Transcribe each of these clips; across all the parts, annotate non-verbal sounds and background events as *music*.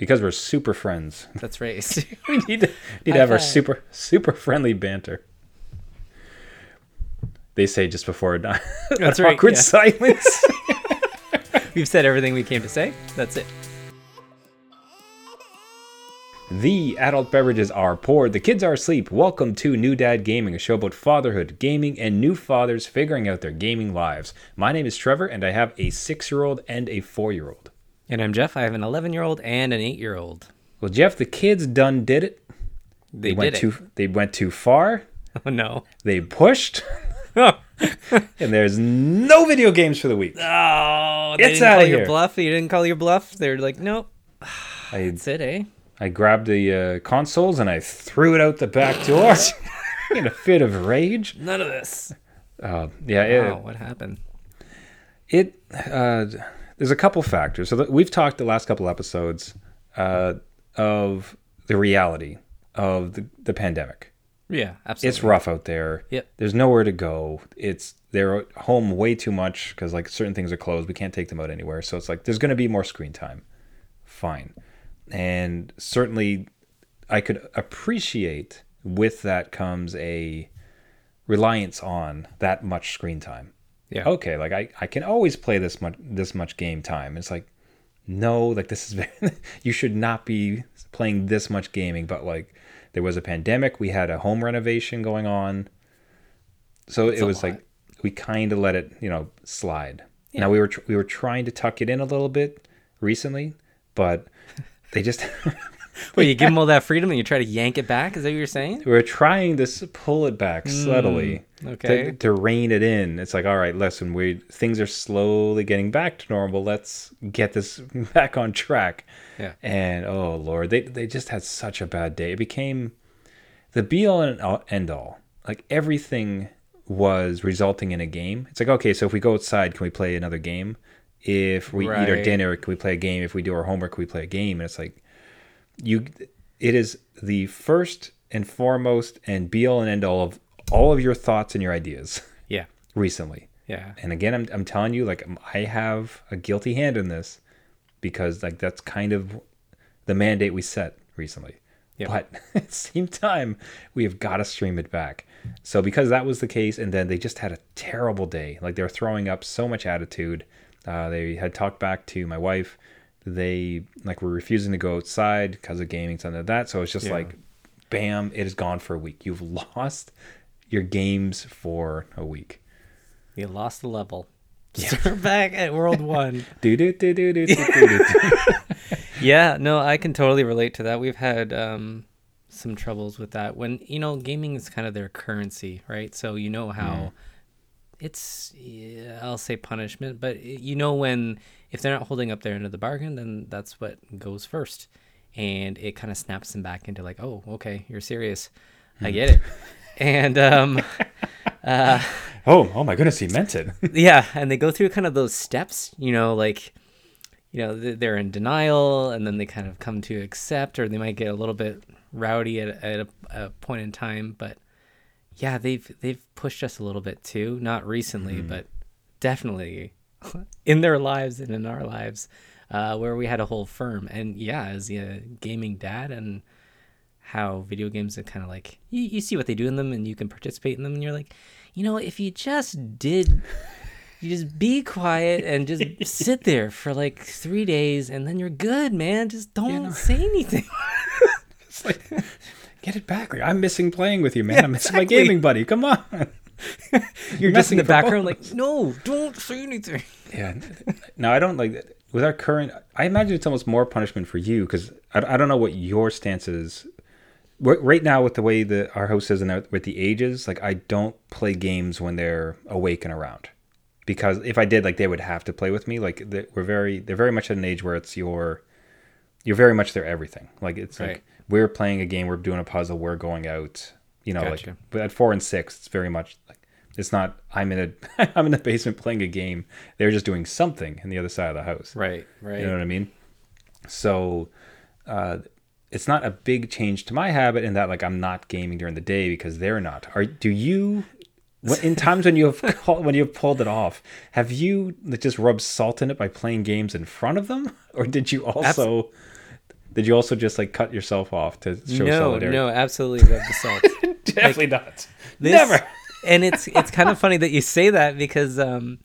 because we're super friends. *laughs* That's right. *laughs* we need to, need to have our super super friendly banter. They say just before *laughs* a That's right, awkward yeah. silence. We've said everything we came to say. That's it. the adult beverages are poured. The kids are asleep. Welcome to New Dad Gaming, a show about fatherhood, gaming, and new fathers figuring out their gaming lives. My name is Trevor, and I have a six-year-old and a four-year-old. And I'm Jeff. I have an 11 year old and an 8 year old. Well, Jeff, the kids done did it. They, went did too. it. They went too far. *laughs* Oh no. They pushed, oh, *laughs* and there's no video games for the week. they It's didn't outta call here. your bluff. You didn't call your bluff. They're like, nope. I *sighs* That's it, eh? I grabbed the uh, consoles and I threw it out the back door *laughs* in a fit of rage. None of this. Uh, yeah, it, Wow, what happened? it uh, there's a couple factors. So we've talked the last couple episodes uh, of the reality of the, the pandemic. Yeah, absolutely. It's rough out there. Yep. There's nowhere to go. It's they're home way too much because like certain things are closed. We can't take them out anywhere. So it's like there's going to be more screen time. Fine, and certainly I could appreciate with that comes a reliance on that much screen time. Yeah. Okay, like I, I can always play this much this much game time. It's like no, like this is *laughs* you should not be playing this much gaming, but like there was a pandemic, we had a home renovation going on. So it was lot. like we kind of let it, you know, slide. Now we were tr- we were trying to tuck it in a little bit recently, but they just *laughs* *laughs* Well, you give them all that freedom and you try to yank it back. Is that what you're saying? We're trying to pull it back hmm, subtly okay. to, to rein it in. It's like, all right, listen, we things are slowly getting back to normal. Let's get this *laughs* back on track. Yeah. And oh lord, they they just had such a bad day. It became the be all and end all. Like everything was resulting in a game. It's like, okay, so if we go outside, can we play another game? If we eat our dinner, can we play a game? If we do our homework, can we play a game? And it's like you it is the first and foremost and be all and end all of all of your thoughts and your ideas Yeah. recently. Yeah. And again, I'm, I'm telling you, like, I have a guilty hand in this because, like, that's kind of the mandate we set recently. Yep. But *laughs* at the same time, we have got to stream it back. So, because that was the case, and then they just had a terrible day. Like, they were throwing up so much attitude. Uh, they had talked back to my wife. They, like, were refusing to go outside because of gaming, something like that. So, it's just Yeah. like, bam, it is gone for a week. You've *laughs* lost your games for a week. You lost the level. *laughs* Start back at World One. *laughs* Do do do do do do do do. yeah, no, I can totally relate to that. We've had um, some troubles with that when you know gaming is kind of their currency, right? So you know how it's yeah, I'll say punishment, but you know when if they're not holding up their end of the bargain, then that's what goes first, and it kind of snaps them back into like, oh, okay, you're serious, I get it, *laughs* and um, *laughs* uh, Oh, oh my goodness, he meant it. *laughs* yeah and they go through kind of those steps you know like you know they're in denial and then they kind of come to accept or they might get a little bit rowdy at, at a, a point in time. But yeah they've they've pushed us a little bit too. Not recently but definitely in their lives and in our lives uh, where we had a whole firm and yeah as a gaming dad and how video games are kind of like you, you see what they do in them and you can participate in them and you're like you know if you just did you just be quiet and just *laughs* sit there for like three days and then you're good man just don't say anything *laughs* It's like, get it back. I'm missing playing with you, man. I'm missing my gaming buddy. Come on. *laughs* you're just in the background like *laughs* no don't say anything Yeah. Now I don't like that. with our current. I imagine it's almost more punishment for you because I, I don't know what your stance is. Right now, with the way that our house is and with the ages, like I don't play games when they're awake and around, because if I did, like they would have to play with me. Like we're very, they're very much at an age where it's your, you're very much their everything. Like it's Right. like we're playing a game, we're doing a puzzle, we're going out. You know, Gotcha. like but at four and six, it's very much like it's not. I'm in a, *laughs* I'm in the basement playing a game. They're just doing something in the other side of the house. right right You know what I mean? So, uh, it's not a big change to my habit in that like I'm not gaming during the day because they're not. Are do you? In *laughs* times when you have called, when you have pulled it off, have you just rubbed salt in it by playing games in front of them, *laughs* or did you also Did you also just like cut yourself off to show no, solidarity? no, absolutely web assault. *laughs* definitely not. This- Never. *laughs* and it's it's kind of funny that you say that because um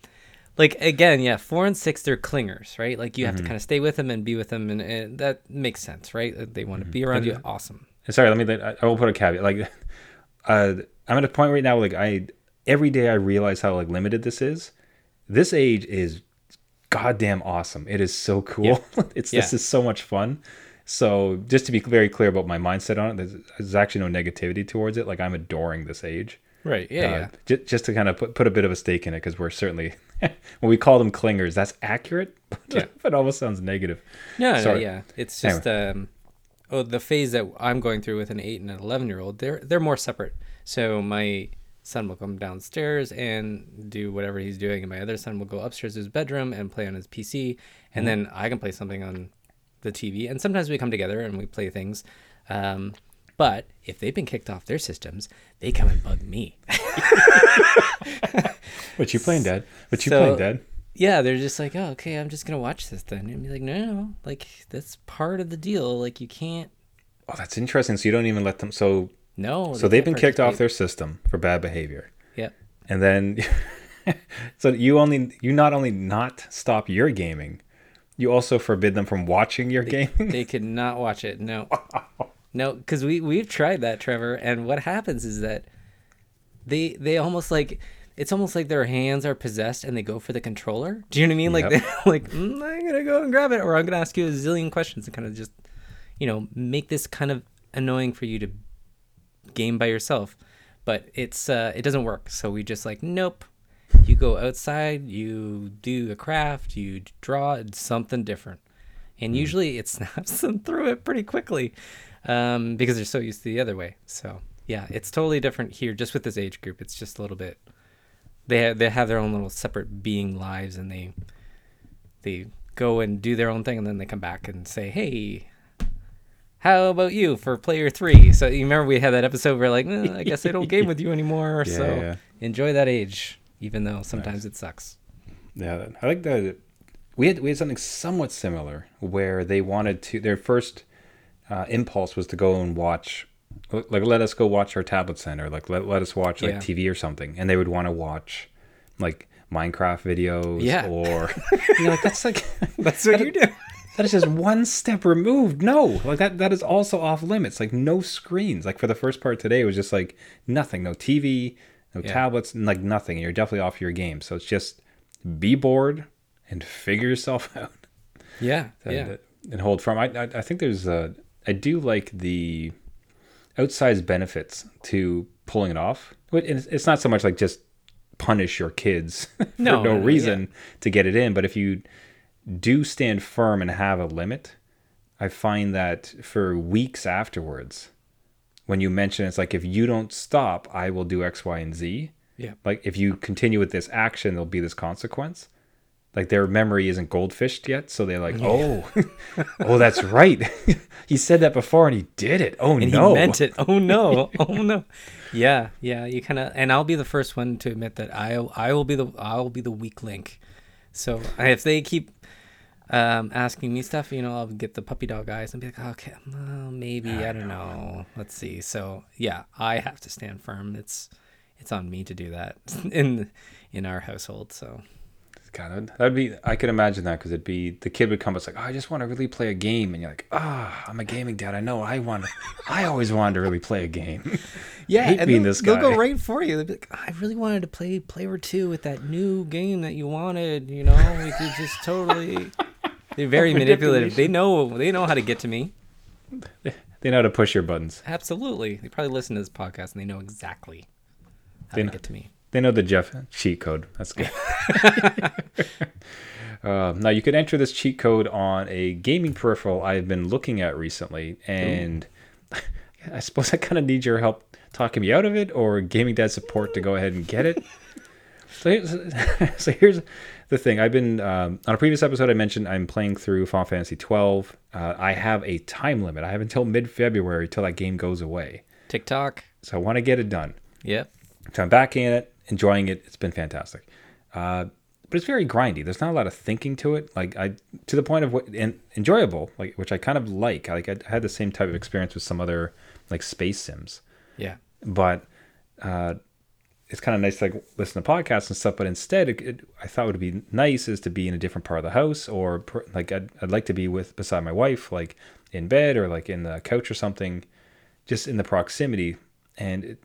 like again yeah four and six they're clingers right like you have Mm-hmm. to kind of stay with them and be with them and, and that makes sense right they want to be around you awesome Sorry, let me. I I will put a caveat. Like, *laughs* uh, I'm at a point right now. Like, I every day I realize how like limited this is. This age is goddamn awesome. It is so cool. it's this is so much fun. So just to be very clear about my mindset on it, there's, there's actually no negativity towards it. Like I'm adoring this age. right yeah Uh, yeah ju- just to kind of put, put a bit of a stake in it because we're certainly *laughs* when we call them clingers, that's accurate, *laughs* but Yeah. it almost sounds negative. no, no yeah it's just um oh the phase that i'm going through with an 8 and an 11 year old they're they're more separate so my son will come downstairs and do whatever he's doing and my other son will go upstairs to his bedroom and play on his pc and then i can play something on the tv and sometimes we come together and we play things um, but if they've been kicked off their systems they come and bug me *laughs* What you playing, Dad? What you So- playing, Dad? yeah they're just like oh okay i'm just gonna watch this then and be like no no no, like that's part of the deal like you can't Oh, that's interesting. So you don't even let them. So no so they they've been kicked off their system for bad behavior, Yep. and then *laughs* so you only you not only not stop your gaming, you also forbid them from watching your game. they could not watch it. No, *laughs* no, because we we've tried that, Trevor. And what happens is that they they almost like it's almost like their hands are possessed and they go for the controller. Do you know what I mean? Like Yep. they're *laughs* like mm, I'm gonna go and grab it, or I'm gonna ask you a zillion questions and kind of just you know make this kind of annoying for you to game by yourself. But it's uh, it doesn't work. So we just like nope. You go outside, you do a craft, you draw something different and usually it *laughs* snaps them through it pretty quickly um, because they're so used to the other way. So yeah, it's totally different here. Just with this age group, it's just a little bit. They have, they have their own little separate being lives, and they they go and do their own thing, and then they come back and say, "Hey, how about you for player three? So you remember we had that episode where like, "Eh, I guess I don't *laughs* game with you anymore. Yeah, so yeah. enjoy that age, even though sometimes it sucks. Yeah, I like that. We had we had something somewhat similar where they wanted to. Their first uh, impulse was to go and watch, like let us go watch our tablet center, like let let us watch like Yeah. TV or something, and they would want to watch like Minecraft videos, Yeah. or *laughs* *laughs* you know, like that's like *laughs* That's what you do. that is just one step removed. No, like that that is also off limits. Like no screens. Like for the first part today, it was just like nothing, no TV, no Yeah. tablets, like nothing. You're definitely off your game. So it's just be bored and figure yourself *laughs* out Yeah, and, yeah, uh, and hold firm. I, I I think there's a I do like the outsized benefits to pulling it off. But It's it's not so much like just punish your kids *laughs* for No, no, reason to get it in, but if you do stand firm and have a limit, I find that for weeks afterwards, when you mention it's like if you don't stop, I will do X, Y, and Z. yeah. Like if you continue with this action, there'll be this consequence. Like their memory isn't goldfished yet, so they're like, "Oh, *laughs* oh, that's right. *laughs* he said that before, and he did it. Oh and no, he meant it. Oh no, *laughs* oh no. Yeah, yeah. You kind of, and I'll be the first one to admit that I, I will be the, I will be the weak link. So if they keep um, asking me stuff, you know, I'll get the puppy dog eyes and be like, okay, well, maybe I don't know. Let's see. So yeah, I have to stand firm. It's, it's on me to do that *laughs* in, in our household. So God, that'd be. I could imagine that because it'd be the kid would come. It's like, oh, I just want to really play a game, and you're like, ah, I'm a gaming dad. I know. I want. I always wanted to really play a game. *laughs* Yeah, hate and being this they'll go right for you. They'll be like, I really wanted to play Player Two with that new game that you wanted. You know, we could just totally. *laughs* They're very manipulative. They know. They know how to get to me. they know how to push your buttons. Absolutely. They probably listen to this podcast and they know exactly how They to know- get to me. They know the Jeff cheat code. That's good. *laughs* uh, now you can enter this cheat code on a gaming peripheral I've been looking at recently, and *laughs* I suppose I kind of need your help talking me out of it, or gaming dad support to go ahead and get it. *laughs* so, so here's the thing. I've been um, on a previous episode. I mentioned I'm playing through Final Fantasy 12. Uh, I have a time limit. I have until mid-February till that game goes away. TikTok. So I want to get it done. Yep. So I'm back in it, enjoying it. It's been fantastic. Uh, but it's very grindy. There's not a lot of thinking to it. Like I to the point of what and enjoyable, like which I kind of like. Like I had the same type of experience with some other like space sims, Yeah. but uh, it's kind of nice to like listen to podcasts and stuff. But instead, it, it, I thought would be nice is to be in a different part of the house, or like I'd, I'd like to be with beside my wife, like in bed or like in the couch or something, just in the proximity. And it,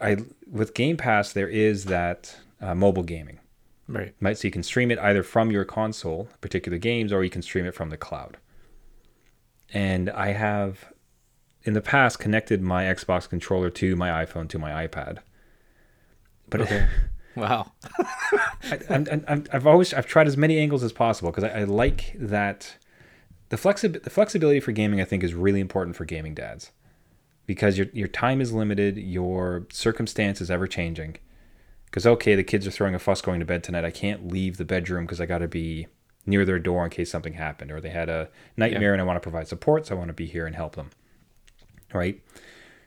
I with Game Pass there is that uh, mobile gaming. Right. Right, so you can stream it either from your console, particular games, or you can stream it from the cloud. And I have, in the past, connected my Xbox controller to my iPhone to my iPad. But Okay. *laughs* Wow. I, I've always I've tried as many angles as possible because I, I like that the flexi- the flexibility for gaming I think is really important for gaming dads because your your time is limited, your circumstance is ever changing. Because okay, the kids are throwing a fuss going to bed tonight. I can't leave the bedroom because I got to be near their door in case something happened, or they had a nightmare and I want to provide support, so I want to be here and help them. Right.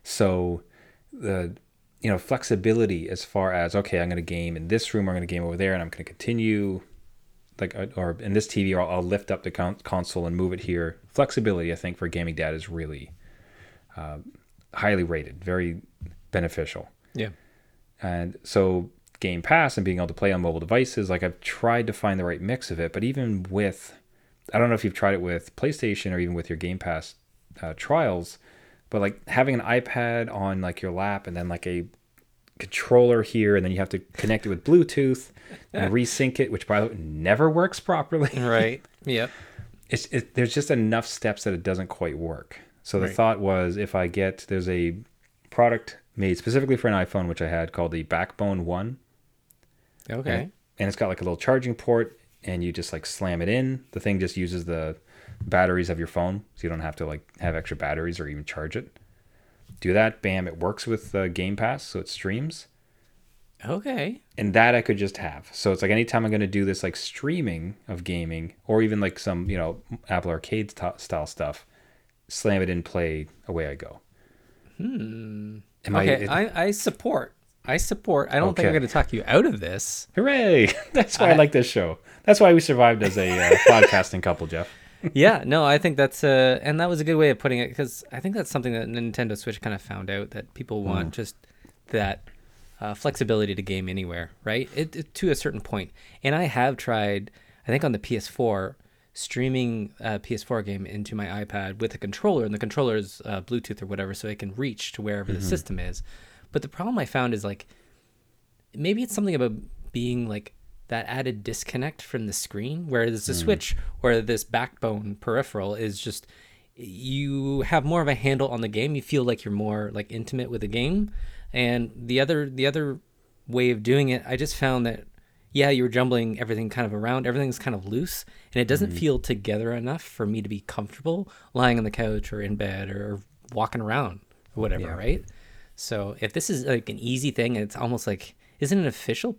So the you know flexibility as far as okay, I'm going to game in this room, I'm going to game over there, and I'm going to continue like uh, or in this TV, or I'll, lift up the con- console and move it here. Flexibility, I think, for gaming dad is really uh, highly rated, very beneficial. Yeah. And so Game Pass and being able to play on mobile devices, like I've tried to find the right mix of it, but even with, I don't know if you've tried it with PlayStation or even with your Game Pass uh, trials, but like having an iPad on like your lap and then like a controller here, and then you have to connect it with Bluetooth and *laughs* resync it, which by the way never works properly. Right. *laughs* Yep. it's it, there's just enough steps that it doesn't quite work. So the Right. thought was if I get there's a product made specifically for an iPhone which I had called the Backbone One, Okay. and it's got like a little charging port, and you just like slam it in. The thing just uses the batteries of your phone, so you don't have to like have extra batteries or even charge it. Do that, bam! It works with uh, Game Pass, so it streams Okay. and that I could just have. So it's like anytime I'm going to do this like streaming of gaming or even like some, you know, Apple Arcade st- style stuff, slam it in, play, away I go. Hmm. Am Okay. I, I, I support. I support. I don't think I'm going to talk you out of this. hooray! *laughs* That's why I, like this show. That's why we survived as a uh, *laughs* podcasting couple, Jeff. Yeah, no, I think that's uh and that was a good way of putting it because I think that's something that Nintendo Switch kind of found out that people want just that uh, flexibility to game anywhere, right? It, it to a certain point. And I have tried, I think on the PS4, streaming a PS4 game into my iPad with a controller, and the controller is uh, Bluetooth or whatever, so it can reach to wherever the system is. But the problem I found is like maybe it's something about being like that added disconnect from the screen whereas the hmm. switch or this backbone peripheral is just you have more of a handle on the game. You feel like you're more like intimate with the game. And the other the other way of doing it i just found that yeah you're jumbling everything kind of around. Everything's kind of loose and it doesn't hmm. feel together enough for me to be comfortable lying on the couch or in bed or walking around or whatever Yeah. right? So if this is like an easy thing, it's almost like isn't it official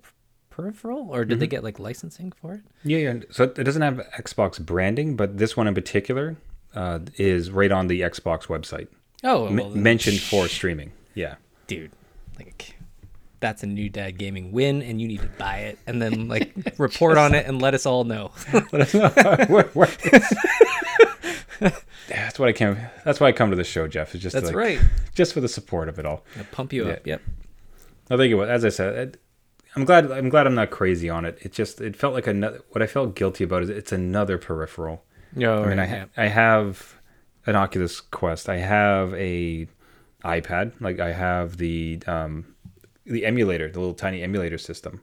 peripheral, or did they get like licensing for it? Yeah, yeah. So it doesn't have Xbox branding, but this one in particular uh, is right on the Xbox website, Oh, M- well, then- mentioned for streaming. Yeah. dude, like that's a new dad gaming win, and you need to buy it and then like *laughs* report on it and let us all know. *laughs* Where- where- *laughs* that's what I came. That's why I come to the show, Jeff. Is just That's like, right. just for the support of it all. I'll pump you up. Yeah. Yep. I think it was, as I said, it, I'm glad. I'm glad I'm not crazy on it. It just it felt like another. What I felt guilty about is it's another peripheral. No, I mean, I ha- I have an Oculus Quest. I have a iPad. Like I have the um, the emulator, the little tiny emulator system.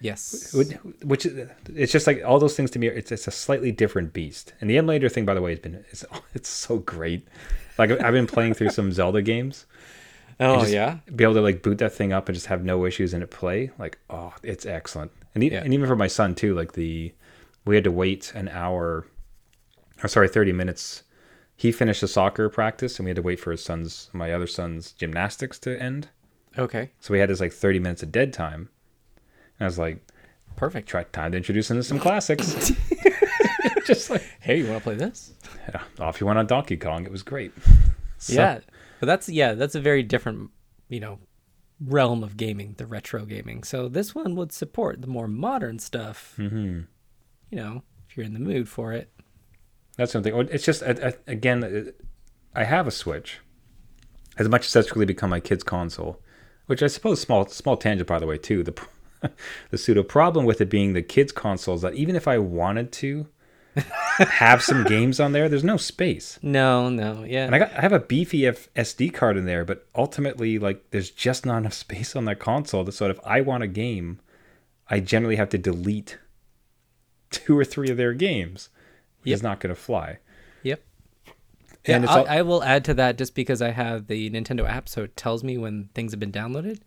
yes. Which, which it's just like all those things to me. It's it's a slightly different beast. And the emulator thing, by the way, has been it's, *laughs* it's so great. Like I've been playing through some Zelda games. Oh yeah. Be able to like boot that thing up and just have no issues in it play. Like oh, it's excellent. And, Yeah. and even for my son too. Like the we had to wait an hour, or sorry, thirty minutes. He finished the soccer practice, and we had to wait for his son's, my other son's gymnastics to end. Okay. So we had this like thirty minutes of dead time. And I was like, Perfect. try time to introduce him to some classics. *laughs* *laughs* just like Hey, you want to play this? yeah, off you went on Donkey Kong. It was great. So- yeah. But that's yeah, that's a very different, you know, realm of gaming, the retro gaming. So this one would support the more modern stuff. Mm-hmm. You know, if you're in the mood for it. That's something. It's just again, uh, I have a Switch. As much as that's really become my kid's console, which I suppose small small tangent by the way too. The *laughs* the pseudo problem with it being the kids consoles that even if I wanted to *laughs* have some games on there, there's no space. No, no, yeah. And I got I have a beefy F- SD card in there, but ultimately like there's just not enough *laughs* space on that console. So if I want a game, I generally have to delete two or three of their games. Which Yep. is not going to fly. Yep. And And it's I, all- I will add to that just because I have the Nintendo app, so it tells me when things have been downloaded.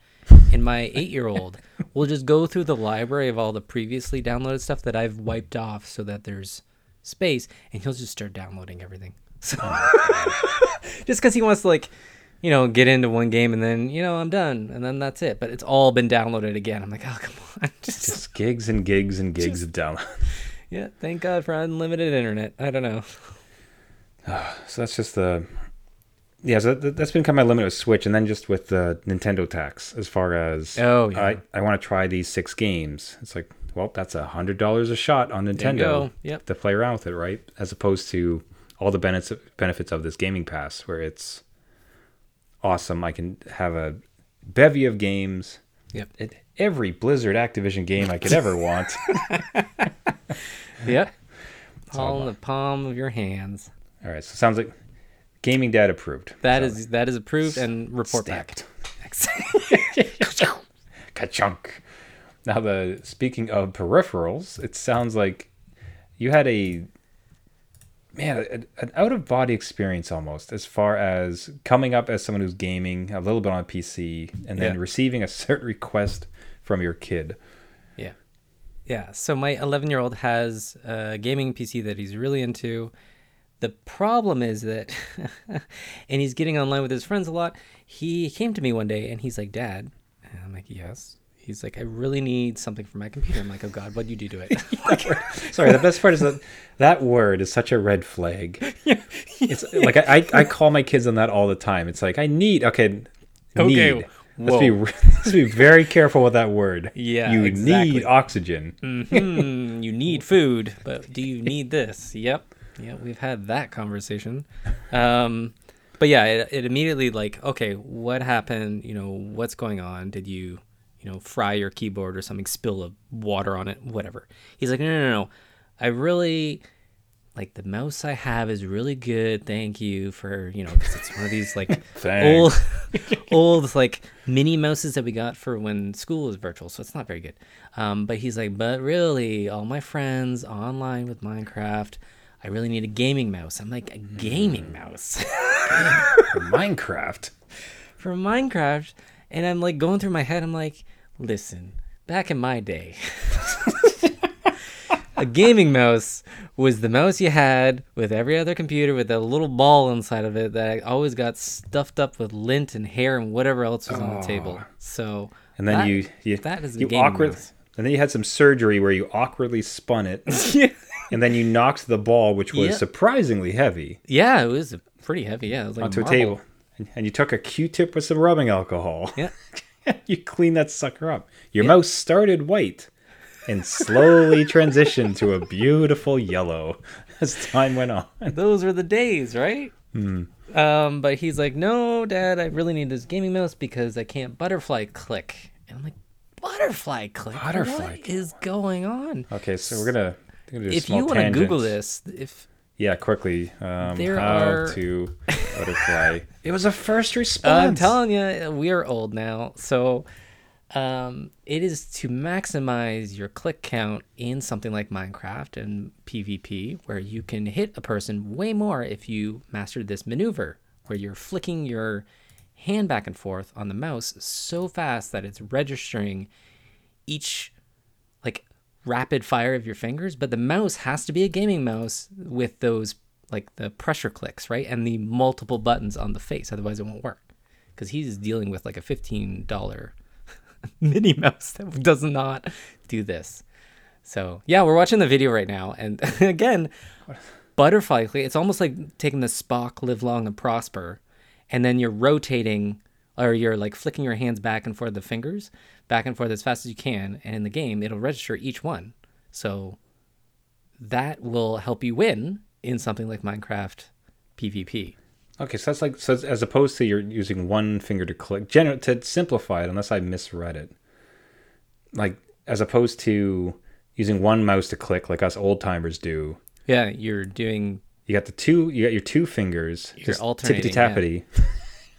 And my *laughs* eight-year-old will just go through the library of all the previously downloaded stuff that I've wiped off, so that there's space, and he'll just start downloading everything. *laughs* So oh. *laughs* just because he wants to like, you know, get into one game and then you know I'm done, and then that's it. But it's all been downloaded again. I'm like, oh come on, *laughs* just Just gigs and gigs and gigs of download. yeah. Thank God for unlimited internet. I don't know. *sighs* So that's just the yeah. So that, that's been kind of my limit with Switch, and then just with the Nintendo tax as far as Oh, yeah. I I want to try these six games. It's like well, that's a hundred dollars a shot on Nintendo. Yep. to play around with it, right? As opposed to all the benefits benefits of this gaming pass, where it's awesome. I can have a bevy of games. Yep. It, every Blizzard Activision game I could ever want. *laughs* Yep. all All in the palm of your hands. All right, so sounds like gaming dad approved. That So, is that is approved and report stamped. back. *laughs* Ka-chunk. Now, the speaking of peripherals, it sounds like you had a man a- an out of body experience almost, as far as coming up as someone who's gaming a little bit on PC, and then Yeah. receiving a *laughs* certain request from your kid. yeah. Yeah. So my 11 year old has a gaming PC that he's really into. The problem is that, *laughs* and he's getting online with his friends a lot. He came to me one day and he's like, Dad. And I'm like, Yes. He's like, I really need something for my computer. I'm like, Oh God, what'd you do to it? *laughs* Sorry, the best part is that that word is such a red flag. Yeah. *laughs* It's like I, I, I call my kids on that all the time. It's like I need okay, Okay, need. Let's be let's be very careful with that word. Yeah, you exactly. need oxygen. hmm you need food, but do you need this? Yep. Yeah, we've had that conversation. Um, but yeah, it, it immediately like, okay, what happened? You know, what's going on? Did you, you know, fry your keyboard or something, spill a water on it, whatever? He's like, no, no, no, no. I really like the mouse I have is really good. Thank you for, you know, because it's one of these like *laughs* old, *laughs* old like mini mouses that we got for when school was virtual, so it's not very good. Um, but he's like, but really, all my friends online with Minecraft, I really need a gaming mouse. I'm like, a mm. gaming mouse *laughs* For Minecraft. *laughs* for Minecraft, and I'm like going through my head. I'm like, listen, back in my day. *laughs* A gaming mouse was the mouse you had with every other computer with a little ball inside of it that always got stuffed up with lint and hair and whatever else was on the table. So And then that- you you that is you awkward mouse. and then you had some surgery where you awkwardly spun it and then you knocked the ball which was Yeah. surprisingly heavy Yeah, it was pretty heavy. Yeah, it was like onto marble. a table. And, and you took a Q-tip with some rubbing alcohol. Yeah, *laughs* you clean that sucker up. Your mouse started white and slowly *laughs* transitioned to a beautiful yellow as time went on. those were the days, right? Hmm. Um, but he's like, no, Dad, I really need this gaming mouse because I can't butterfly click. And I'm like, butterfly click? Butterfly What is going on? Okay, so we're gonna, we're gonna do a If you want to. Google this, if yeah, quickly. Um, There how are- to *laughs* butterfly? it was a first response. I'm telling you, we are old now. So um, it is to maximize your click count in something like Minecraft and PvP, where you can hit a person way more if you master this maneuver, where you're flicking your hand back and forth on the mouse so fast that it's registering each like rapid fire of your fingers, but the mouse has to be a gaming mouse with those like the pressure clicks, right? And the multiple buttons on the face, otherwise it won't work. Because he's dealing with like a fifteen dollar *laughs* mini mouse that *laughs* does not do this. So yeah, we're watching the video right now, and *laughs* again, butterfly. It's almost like taking the Spock live long and prosper, and then you're rotating or you're like flicking your hands back and forth, the fingers back and forth as fast as you can, and in the game it'll register each one. So that will help you win in something like Minecraft PvP. Okay, so that's like so as opposed to you're using one finger to click. Gen- to simplify it, unless I misread it, like as opposed to using one mouse to click like us old timers do. Yeah, you're doing. You got the two. You got your two fingers. You're just alternating, tippity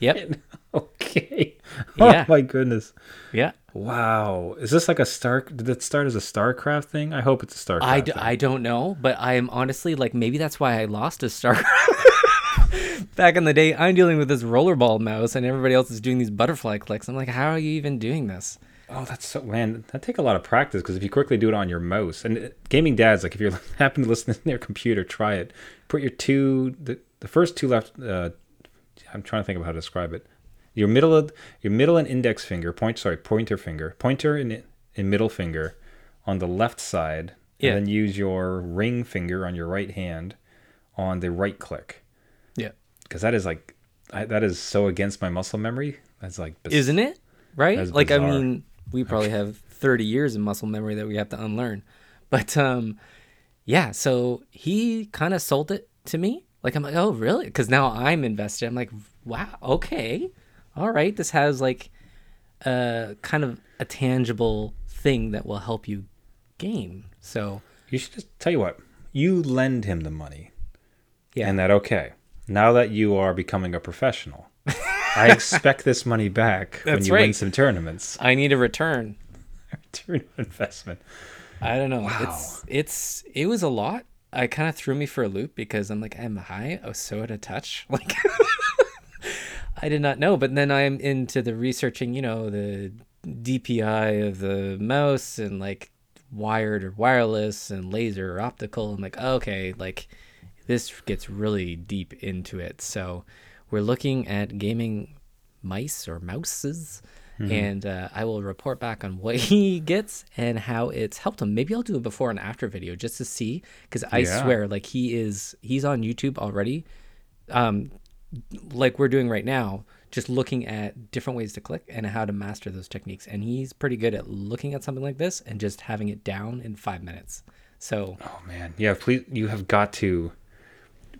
Yep. *laughs* okay. *laughs* Yeah. Oh my goodness. Yeah. Wow. Is this like a Star? Did it start as a StarCraft thing? I hope it's a StarCraft. I, d- thing. I don't know, but I am honestly like maybe that's why I lost a star. *laughs* Back in the day, I'm dealing with this rollerball mouse, and everybody else is doing these butterfly clicks. I'm like, how are you even doing this? Oh, that's so man. That take a lot of practice because if you quickly do it on your mouse and uh, gaming dads, like if you *laughs* happen to listen to their computer, try it. Put your two the, the first two left. Uh, I'm trying to think of how to describe it. Your middle of your middle and index finger point. Sorry, pointer finger, pointer and and middle finger on the left side, Yeah. and then use your ring finger on your right hand on the right click Yeah, because that is like I, that is so against my muscle memory. That's like bis- isn't it? Right? Like I mean, we probably have 30 years of muscle memory that we have to unlearn. But um, yeah. So he kind of sold it to me. Like I'm like, oh really? Because now I'm invested. I'm like, wow, okay, all right. This has like a kind of a tangible thing that will help you game. So You should just tell you what. You lend him the money. yeah, and that okay now that you are becoming a professional *laughs* i expect this money back when you win some tournaments I need a return. *laughs* return of investment I don't know. It's it's it was a lot. I kind of threw me for a loop because I'm like I'm high. I was so out of touch. *laughs* Like I did not know. But then I'm into the researching. You know the DPI of the mouse and like wired or wireless and laser or optical. I'm like okay, like this gets really deep into it. So we're looking at gaming mice or mouses. And uh, I will report back on what *laughs* he gets and how it's helped him. Maybe I'll do a before and after video just to see, because I Yeah. swear, like he is, he's on YouTube already, um, like we're doing right now, just looking at different ways to click and how to master those techniques. And he's pretty good at looking at something like this and just having it down in five minutes. So oh man. Yeah please you have got to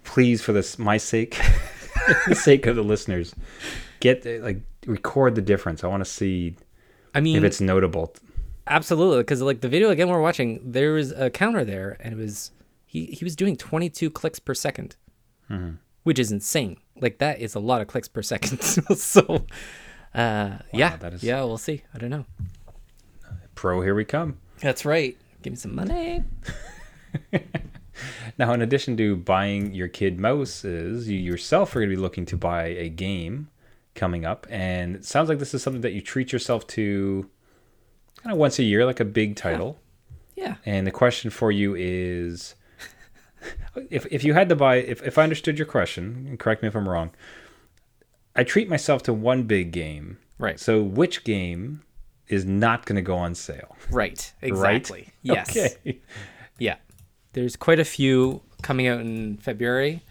please for this my sake *laughs* the sake of the listeners get like record the difference. I want to see I mean, if it's notable. Absolutely, because like the video again we're watching, there was a counter there, and it was he he was doing 22 clicks per 2nd which is insane. Like that is a lot of clicks per *laughs* second. *laughs* so, uh, yeah, that is- yeah, we'll see. I don't know. pro here we come That's right. Give me some money. *laughs* now in addition to buying your kid mouses you yourself are going to be looking to buy a game coming up and it sounds like this is something that you treat yourself to kind of once a year like a big title Yeah. and the question for you is if, if you had to buy if, if i understood your question and correct me if i'm wrong i treat myself to one big game Right. so which game is not going to go on sale Right. *laughs* right Exactly. Yes. okay Yeah. There's quite a few coming out in February.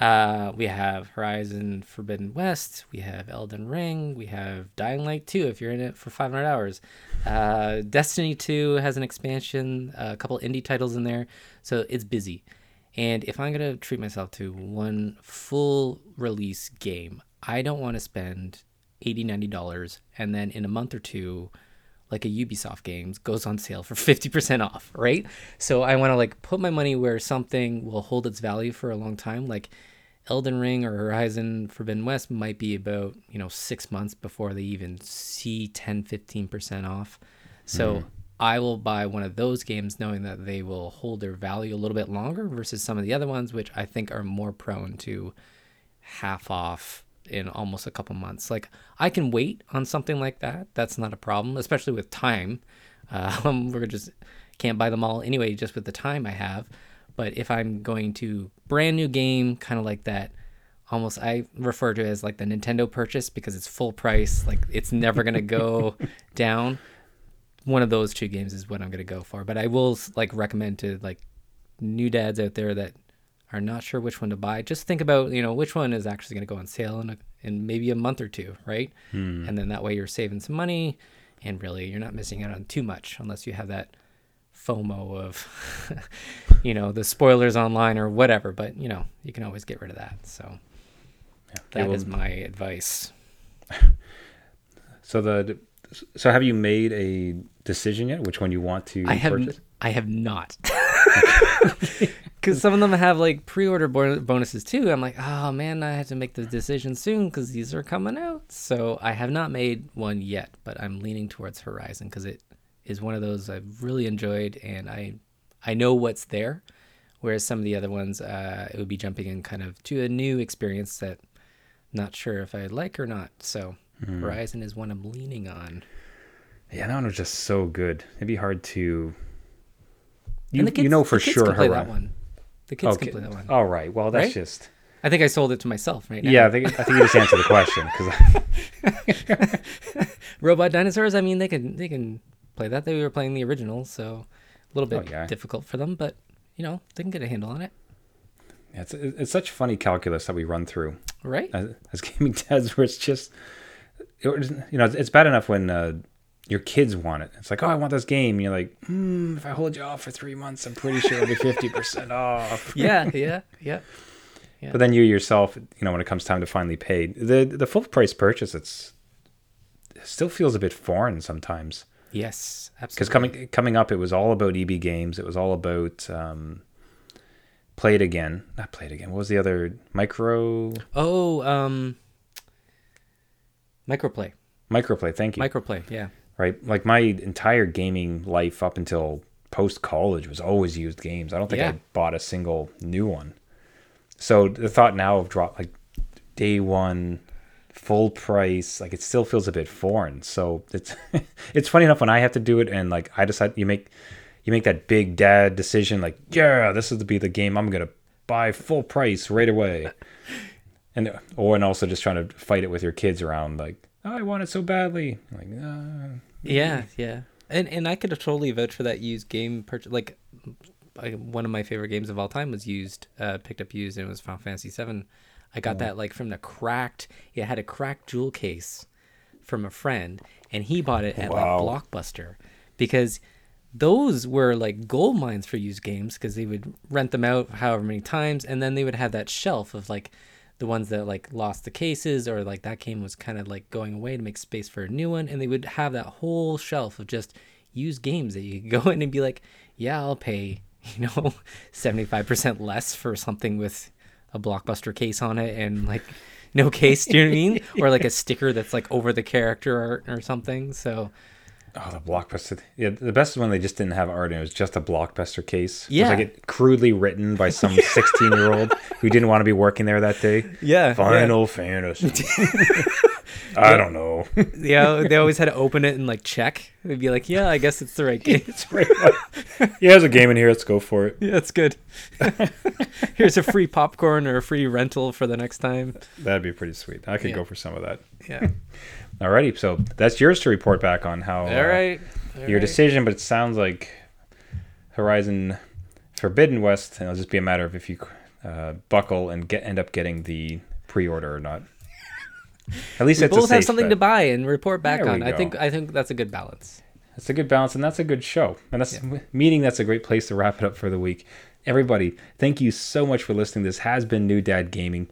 Uh, we have Horizon Forbidden West. We have Elden Ring. We have Dying Light 2 if you're in it for 500 hours. Uh, Destiny 2 has an expansion, a couple indie titles in there. So it's busy. And if I'm going to treat myself to one full release game, I don't want to spend $80, $90 and then in a month or two, like a Ubisoft games goes on sale for *laughs* 50% off, right? So I want to like put my money where something will hold its value for a long time. Like Elden Ring or Horizon Forbidden West might be about, you know, six months before they even see 10, 15% off. So hmm. I will buy one of those games knowing that they will hold their value a little bit longer versus some of the other ones, which I think are more prone to half off in almost a couple months. Like I can wait on something like that. That's not a problem, especially with time. *laughs* Um, we're just can't buy them all anyway, just with the time I have. But if I'm going to brand new game, kind of like that, almost I refer to it as like the Nintendo purchase because it's full price. Like it's never gonna go *laughs* down. One of those two games is what I'm gonna go for. But I will like recommend to like new dads out there that are not sure which one to buy, just think about you know which one is actually going to go on sale in a, in maybe a month or two, right? Hmm. And then that way you're saving some money, and really you're not missing out on too much unless you have that FOMO of *laughs* you know the spoilers online or whatever. But you know you can always get rid of that. So that well- is my advice. *laughs* So the so have you made a decision yet? Which one you want to I have purchase? I have not. *laughs* *laughs* Because some of them have like pre-order bonuses too. I'm like, oh man, I have to make the decision soon because these are coming out. So I have not made one yet, but I'm leaning towards Horizon because it is one of those I've really enjoyed and I I know what's there. Whereas some of the other ones, uh, it would be jumping in kind of to a new experience that I'm not sure if I like or not. So Hmm. Horizon is one I'm leaning on. Yeah, that one was just so good. It'd be hard to. You, kids, you know for sure can play that one. The kids Okay. can play that one. All right. Well, that's Right? just. I think I sold it to myself right now. Yeah, I think I think you just answered the question because *laughs* Robot dinosaurs. I mean, they can they can play that. They were playing the original, so a little bit Oh, yeah. difficult for them, but you know they can get a handle on it, it's it's such funny calculus that we run through right? as, as gaming *laughs* dads, where it's just it you know it's bad enough when uh, your kids want it. It's like, oh, I want this game. And you're like, hmm, if I hold you off for three months, I'm pretty sure it'll be fifty percent *laughs* off. yeah, yeah, yeah. But then you yourself, you know, when it comes time to finally pay the the full price purchase, it's it still feels a bit foreign sometimes. Yes, absolutely. because coming coming up, it was all about EB games. It was all about um, play it again, not play it again. What was the other micro Oh, um, microplay, microplay? Thank you. microplay. Yeah, right, like my entire gaming life up until post college was always used games. I don't think Yeah. I bought a single new one. So the thought now of drop like day one full price like it still feels a bit foreign so it's *laughs* it's funny enough when i have to do it and like i decide you make you make that big dad decision like yeah this is to be the game i'm gonna buy full price right away *laughs* and or and also just trying to fight it with your kids around like oh, i want it so badly like uh, yeah, yeah. And and I could totally vouch for that used game purchase. Like, I, one of my favorite games of all time was used, uh, picked up used, and it was Final Fantasy VII. I got that like from the cracked. It had a cracked jewel case from a friend, and he bought it at Wow. like Blockbuster because those were like gold mines for used games because they would rent them out however many times, and then they would have that shelf of like the ones that like lost the cases or like that game was kind of like going away to make space for a new one, and they would have that whole shelf of just used games that you could *laughs* go in and be like, yeah, I'll pay *laughs* you know seventy five percent less for something with a blockbuster case on it and like no case do you know what i mean? *laughs* Or like a sticker that's like over the character art or something so oh the blockbuster yeah the best one they just didn't have art and it was just a blockbuster case. It Yeah. was like it crudely written by some *laughs* 16 year old who didn't want to be working there that day. Yeah final fantasy. *laughs* I don't know. *laughs* Yeah they always had to open it and like check. They'd be like yeah i guess it's the right game. it's right yeah there's a game in here let's go for it. Yeah it's good. Here's a free popcorn or a free rental for the next time. That'd be pretty sweet. I could Yeah. go for some of that. Yeah alrighty so that's yours to report back on how uh, all right your decision but it sounds like horizon forbidden west and it'll just be a matter of if you uh, buckle and get end up getting the pre-order or not *laughs* at least we both have something bet. to buy and report back on i think i think that's a good balance That's a good balance, and that's a good show. And that's meaning that's a great place to wrap it up for the week. Everybody, thank you so much for listening. This has been New Dad Gaming.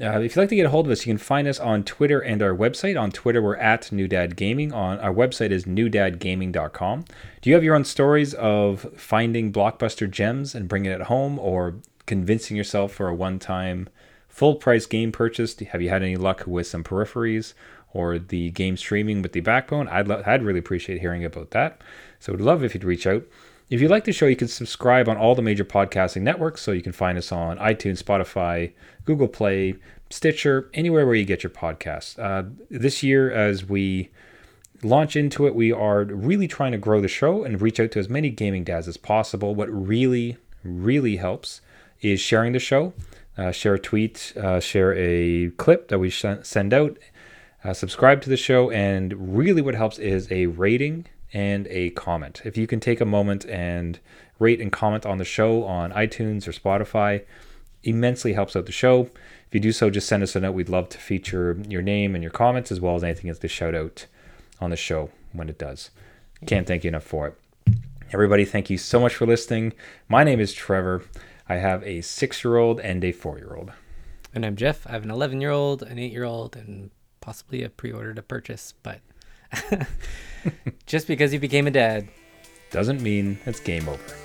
Uh, if you'd like to get a hold of us, you can find us on Twitter and our website. On Twitter, we're at New Dad Gaming. On our website is newdadgaming.com. Do you have your own stories of finding blockbuster gems and bringing it home, or convincing yourself for a one-time full-price game purchase? Have you had any luck with some peripheries? or the game streaming with the backbone, I'd, lo- I'd really appreciate hearing about that. So would love if you'd reach out. If you like the show, you can subscribe on all the major podcasting networks. So you can find us on iTunes, Spotify, Google Play, Stitcher, anywhere where you get your podcasts. Uh, this year, as we launch into it, we are really trying to grow the show and reach out to as many gaming dads as possible. What really, really helps is sharing the show. Uh, share a tweet, uh, share a clip that we sh- send out, uh, subscribe to the show, and really what helps is a rating and a comment. If you can take a moment and rate and comment on the show on iTunes or Spotify, immensely helps out the show. If you do so, just send us a note. We'd love to feature your name and your comments as well as anything else to shout out on the show when it does. Can't thank you enough for it. Everybody, thank you so much for listening. My name is Trevor. I have a six year old and a four year old. And I'm Jeff. I have an 11 year old, an 8 year old, and possibly a pre order to purchase. But *laughs* just because you became a dad doesn't mean it's game over.